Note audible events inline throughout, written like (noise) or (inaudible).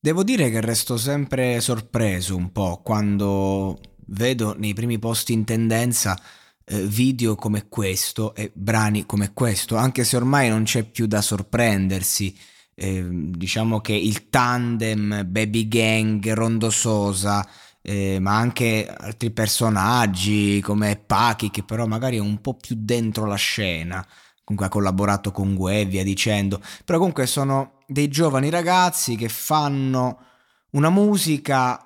Devo dire che resto sempre sorpreso un po' quando vedo nei primi posti in tendenza eh, video come questo e brani come questo, anche se ormai non c'è più da sorprendersi. Eh, diciamo che il tandem Baby Gang, Rondo Sosa, eh, ma anche altri personaggi come Pachi, che però magari è un po' più dentro la scena, comunque ha collaborato con Gue via dicendo, però comunque sono dei giovani ragazzi che fanno una musica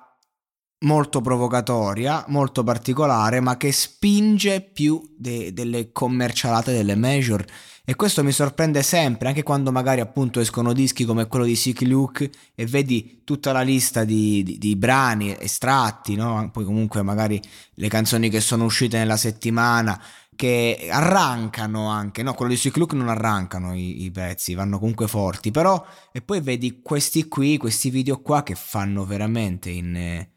molto provocatoria, molto particolare, ma che spinge più de- delle commercialate delle major. E questo mi sorprende sempre, anche quando magari appunto escono dischi come quello di Sick Luke e vedi tutta la lista di, di, di brani estratti, no? poi comunque magari le canzoni che sono uscite nella settimana, che arrancano anche, no, quello di Luke non arrancano i, i, pezzi, vanno comunque forti, però e poi vedi questi qui, questi video qua che fanno veramente in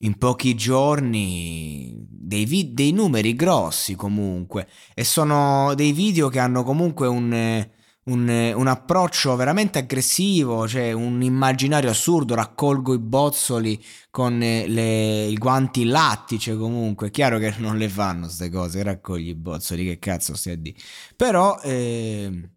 in pochi giorni dei, vi- dei, numeri grossi comunque e sono dei video che hanno comunque un, un, un, approccio veramente aggressivo, cioè un immaginario assurdo, raccolgo i bozzoli con le, i guanti lattice comunque, è chiaro che non le fanno queste cose, raccogli i bozzoli, che cazzo stai a dire, però eh,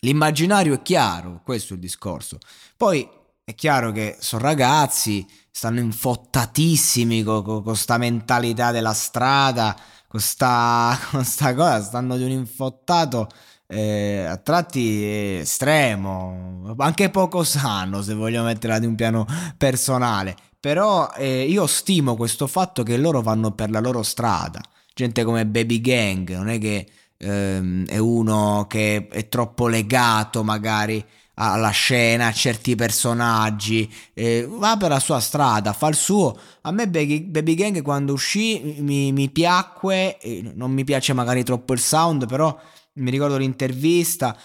l'immaginario è chiaro, questo è il discorso, poi è chiaro che sono ragazzi stanno infottatissimi con questa mentalità della strada, (laughs) con sta cosa, stanno di un infottato eh, a tratti estremo, anche poco sano se vogliamo metterla di un piano personale. Però eh, io stimo questo fatto che loro vanno per la loro strada. Gente come Baby Gang, non è che ehm, è uno che è troppo legato magari alla scena, a certi personaggi, eh, va per la sua strada, fa il suo. A me Baby, Gang quando uscì mi, mi piacque, eh, non mi piace magari troppo il sound, però mi ricordo l'intervista.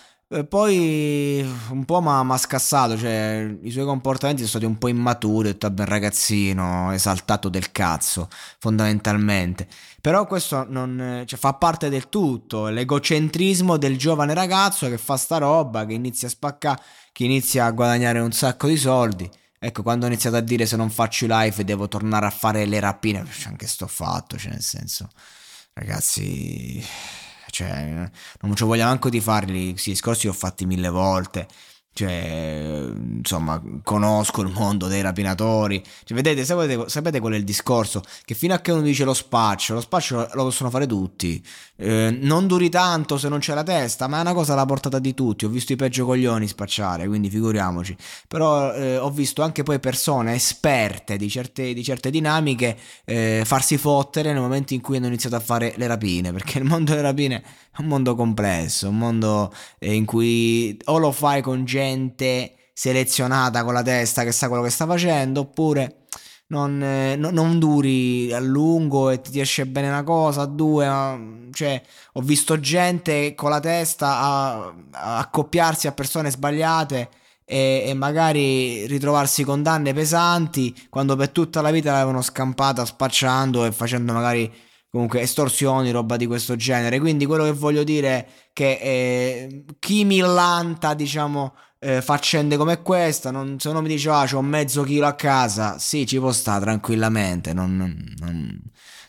Poi un po' mi ha scassato, cioè i suoi comportamenti sono stati un po' immaturi, ho detto vabbè ragazzino, esaltato del cazzo, fondamentalmente. Però questo non, cioè, fa parte del tutto, l'egocentrismo del giovane ragazzo che fa sta roba, che inizia a spaccare, che inizia a guadagnare un sacco di soldi. Ecco, quando ho iniziato a dire se non faccio live devo tornare a fare le rapine, anche sto fatto, cioè nel senso, ragazzi cioè, non ci voglio manco di farli, questi discorsi li ho fatti mille volte. Cioè, insomma, conosco il mondo dei rapinatori. Cioè, vedete, sapete, sapete qual è il discorso? Che fino a che uno dice lo spaccio, lo spaccio lo possono fare tutti. Eh, non duri tanto se non c'è la testa, ma è una cosa alla portata di tutti. Ho visto i peggio coglioni spacciare, quindi figuriamoci. Però eh, ho visto anche poi persone esperte di certe, di certe dinamiche eh, farsi fottere nel momento in cui hanno iniziato a fare le rapine. Perché il mondo delle rapine è un mondo complesso, un mondo eh, in cui o lo fai con gente selezionata con la testa che sa quello che sta facendo, oppure non, eh, no, non, duri a lungo e ti esce bene una cosa, due, cioè ho visto gente con la testa a, a accoppiarsi a persone sbagliate e, e, magari ritrovarsi condanne pesanti quando per tutta la vita l'avevano scampata spacciando e facendo magari comunque estorsioni, roba di questo genere. Quindi quello che voglio dire è che eh, chi millanta, diciamo, eh, faccende come questa, non, se uno mi dice ah c'ho mezzo chilo a casa, sì ci può stare tranquillamente, non, non,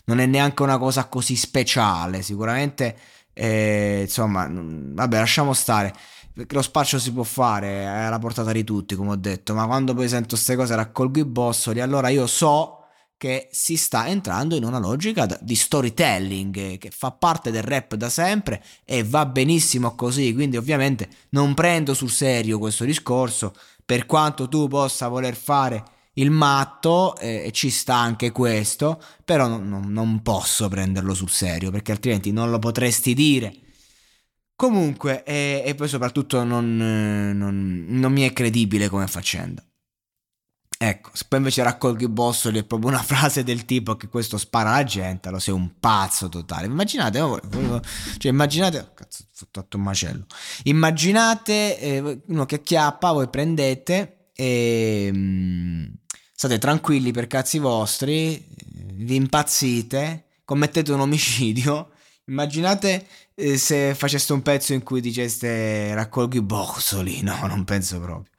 non è neanche una cosa così speciale, sicuramente, eh, insomma, vabbè lasciamo stare. Perché lo spaccio si può fare, è alla portata di tutti, come ho detto, ma quando poi sento queste cose raccolgo i bossoli, allora io so che si sta entrando in una logica di storytelling che fa parte del rap da sempre e va benissimo così, quindi ovviamente non prendo sul serio questo discorso, per quanto tu possa voler fare il matto, eh, ci sta anche questo, però non, non, posso prenderlo sul serio perché altrimenti non lo potresti dire. Comunque, e, e poi soprattutto non, non, non mi è credibile come faccenda. Ecco, se poi invece raccolgo i bossoli è proprio una (laughs) frase del tipo che questo spara alla gente, allora sei un pazzo totale. Immaginate, cioè immaginate, cazzo, ho fatto un macello. Immaginate eh, uno che chiappa, voi prendete e mh, mm, state tranquilli per cazzi vostri, vi impazzite, commettete un omicidio. Immaginate eh, se faceste un pezzo in cui diceste raccolgo i bossoli, no, non penso proprio.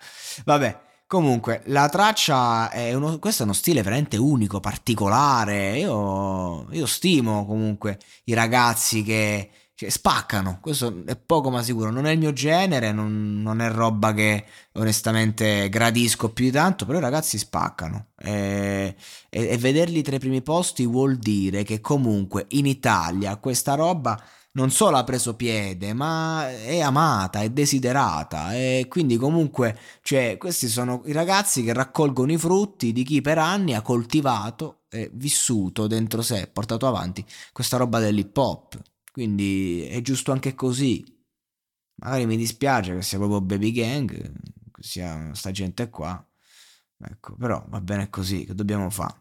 Vabbè. Comunque, la traccia è uno, questo è uno stile veramente unico, particolare. Io, io stimo comunque i ragazzi che cioè, spaccano. Questo è poco ma sicuro. Non è il mio genere, non, non, è roba che onestamente gradisco più di tanto, però i ragazzi spaccano. E, e, e vederli tra i primi posti vuol dire che comunque in Italia questa roba non solo ha preso piede, ma è amata, è desiderata e quindi comunque, cioè, questi sono i ragazzi che raccolgono i frutti di chi per anni ha coltivato e vissuto dentro sé, portato avanti questa roba dell'hip hop. Quindi è giusto anche così. Magari mi dispiace che sia proprio Baby Gang, che sia sta gente qua. Ecco, però va bene così, che dobbiamo fare?